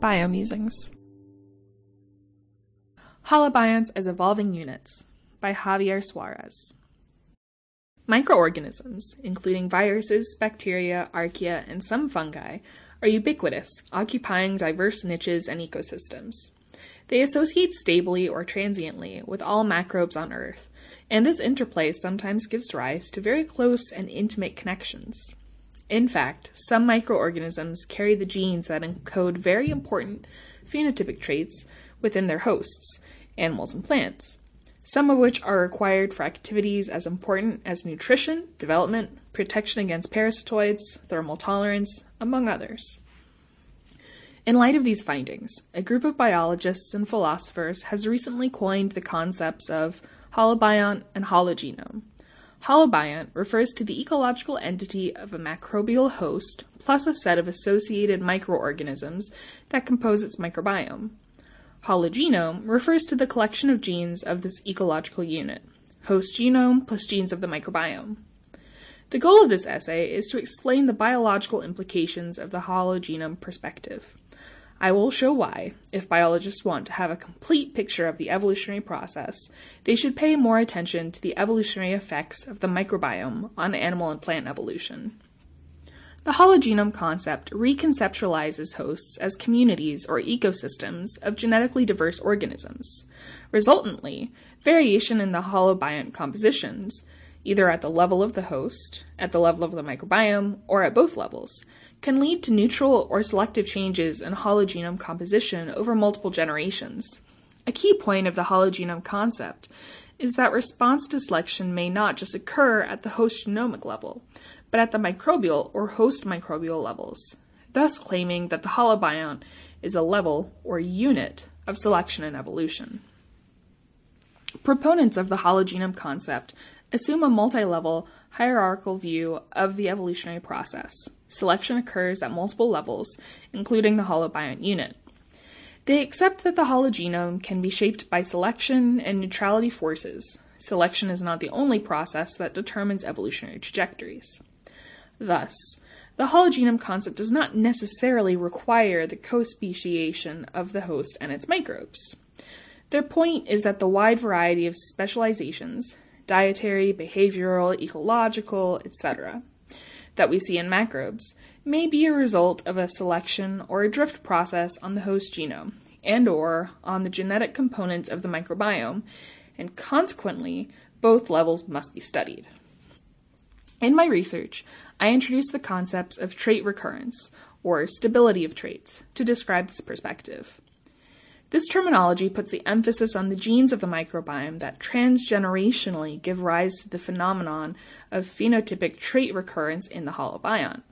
Biomusings. Holobionts as Evolving Units by Javier Suarez. Microorganisms, including viruses, bacteria, archaea, and some fungi, are ubiquitous, occupying diverse niches and ecosystems. They associate stably or transiently with all macrobes on Earth, and this interplay sometimes gives rise to very close and intimate connections. In fact, some microorganisms carry the genes that encode very important phenotypic traits within their hosts, animals and plants some of which are required for activities as important as nutrition, development, protection against parasitoids, thermal tolerance, among others. In light of these findings, a group of biologists and philosophers has recently coined the concepts of holobiont and hologenome. Holobiont refers to the ecological entity of a microbial host plus a set of associated microorganisms that compose its microbiome. Hologenome refers to the collection of genes of this ecological unit, host genome plus genes of the microbiome. The goal of this essay is to explain the biological implications of the hologenome perspective. I will show why, if biologists want to have a complete picture of the evolutionary process, they should pay more attention to the evolutionary effects of the microbiome on animal and plant evolution. The hologenome concept reconceptualizes hosts as communities or ecosystems of genetically diverse organisms. Resultantly, variation in the holobiont compositions, either at the level of the host, at the level of the microbiome, or at both levels, can lead to neutral or selective changes in hologenome composition over multiple generations. A key point of the hologenome concept is that response to selection may not just occur at the host genomic level, but at the microbial or host microbial levels, thus claiming that the holobiont is a level or unit of selection and evolution. Proponents of the hologenome concept assume a multi level hierarchical view of the evolutionary process. Selection occurs at multiple levels, including the holobiont unit. They accept that the hologenome can be shaped by selection and neutrality forces. Selection is not the only process that determines evolutionary trajectories. Thus, the hologenome concept does not necessarily require the co-speciation of the host and its microbes. Their point is that the wide variety of specializations, dietary, behavioral, ecological, etc., that we see in microbes may be a result of a selection or a drift process on the host genome and or on the genetic components of the microbiome, and consequently, both levels must be studied. In my research, I introduced the concepts of trait recurrence, or stability of traits, to describe this perspective. This terminology puts the emphasis on the genes of the microbiome that transgenerationally give rise to the phenomenon of phenotypic trait recurrence in the holobiont.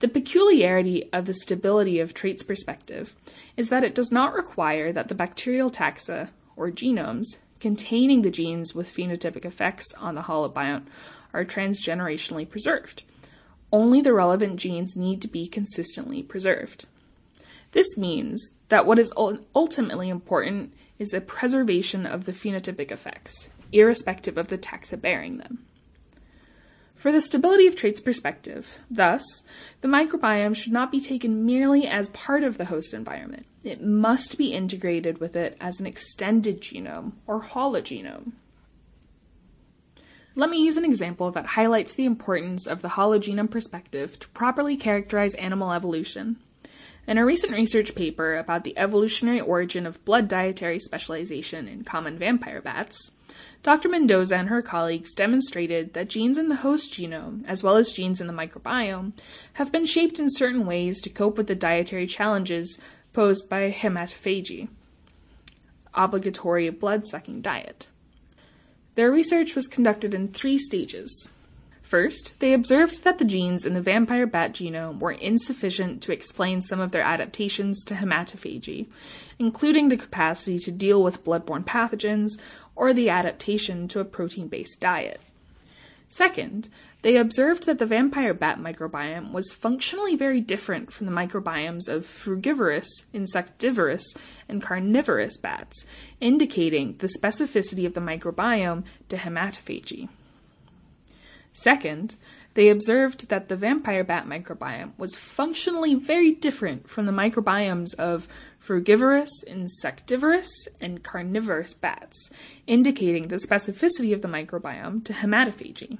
The peculiarity of the stability of traits perspective is that it does not require that the bacterial taxa, or genomes, containing the genes with phenotypic effects on the holobiont are transgenerationally preserved. Only the relevant genes need to be consistently preserved. This means that what is ultimately important is the preservation of the phenotypic effects, irrespective of the taxa bearing them. For the stability of traits perspective, thus, the microbiome should not be taken merely as part of the host environment. It must be integrated with it as an extended genome or hologenome. Let me use an example that highlights the importance of the hologenome perspective to properly characterize animal evolution. In a recent research paper about the evolutionary origin of blood dietary specialization in common vampire bats, Dr. Mendoza and her colleagues demonstrated that genes in the host genome, as well as genes in the microbiome, have been shaped in certain ways to cope with the dietary challenges posed by hematophagy, obligatory blood sucking diet. Their research was conducted in three stages. First, they observed that the genes in the vampire bat genome were insufficient to explain some of their adaptations to hematophagy, including the capacity to deal with bloodborne pathogens or the adaptation to a protein based diet. Second, they observed that the vampire bat microbiome was functionally very different from the microbiomes of frugivorous, insectivorous, and carnivorous bats, indicating the specificity of the microbiome to hematophagy. Second, they observed that the vampire bat microbiome was functionally very different from the microbiomes of frugivorous, insectivorous, and carnivorous bats, indicating the specificity of the microbiome to hematophagy.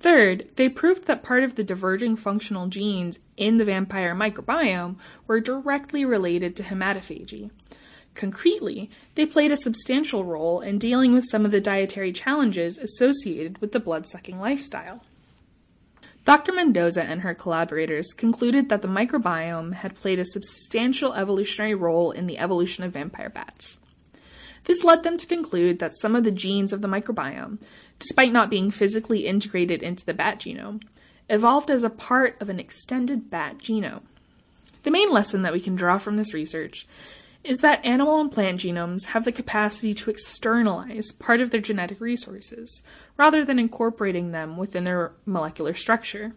Third, they proved that part of the diverging functional genes in the vampire microbiome were directly related to hematophagy. Concretely, they played a substantial role in dealing with some of the dietary challenges associated with the blood sucking lifestyle. Dr. Mendoza and her collaborators concluded that the microbiome had played a substantial evolutionary role in the evolution of vampire bats. This led them to conclude that some of the genes of the microbiome, despite not being physically integrated into the bat genome, evolved as a part of an extended bat genome. The main lesson that we can draw from this research is that animal and plant genomes have the capacity to externalize part of their genetic resources, rather than incorporating them within their molecular structure.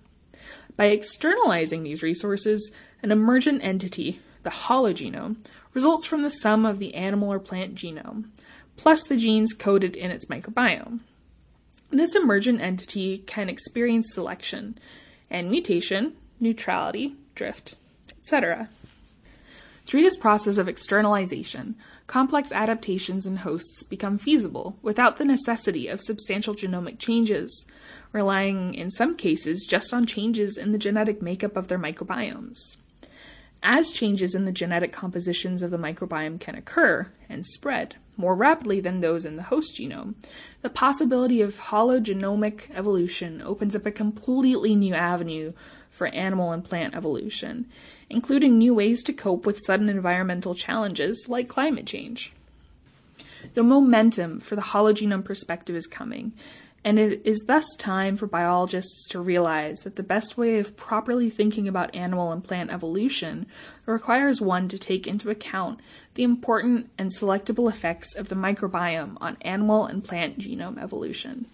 By externalizing these resources, an emergent entity, the hologenome, results from the sum of the animal or plant genome, plus the genes coded in its microbiome. This emergent entity can experience selection and mutation, neutrality, drift, etc. Through this process of externalization, complex adaptations in hosts become feasible without the necessity of substantial genomic changes, relying in some cases just on changes in the genetic makeup of their microbiomes. As changes in the genetic compositions of the microbiome can occur and spread, more rapidly than those in the host genome, the possibility of hologenomic evolution opens up a completely new avenue for animal and plant evolution, including new ways to cope with sudden environmental challenges like climate change. The momentum for the hologenome perspective is coming, and it is thus time for biologists to realize that the best way of properly thinking about animal and plant evolution requires one to take into account the important and selectable effects of the microbiome on animal and plant genome evolution.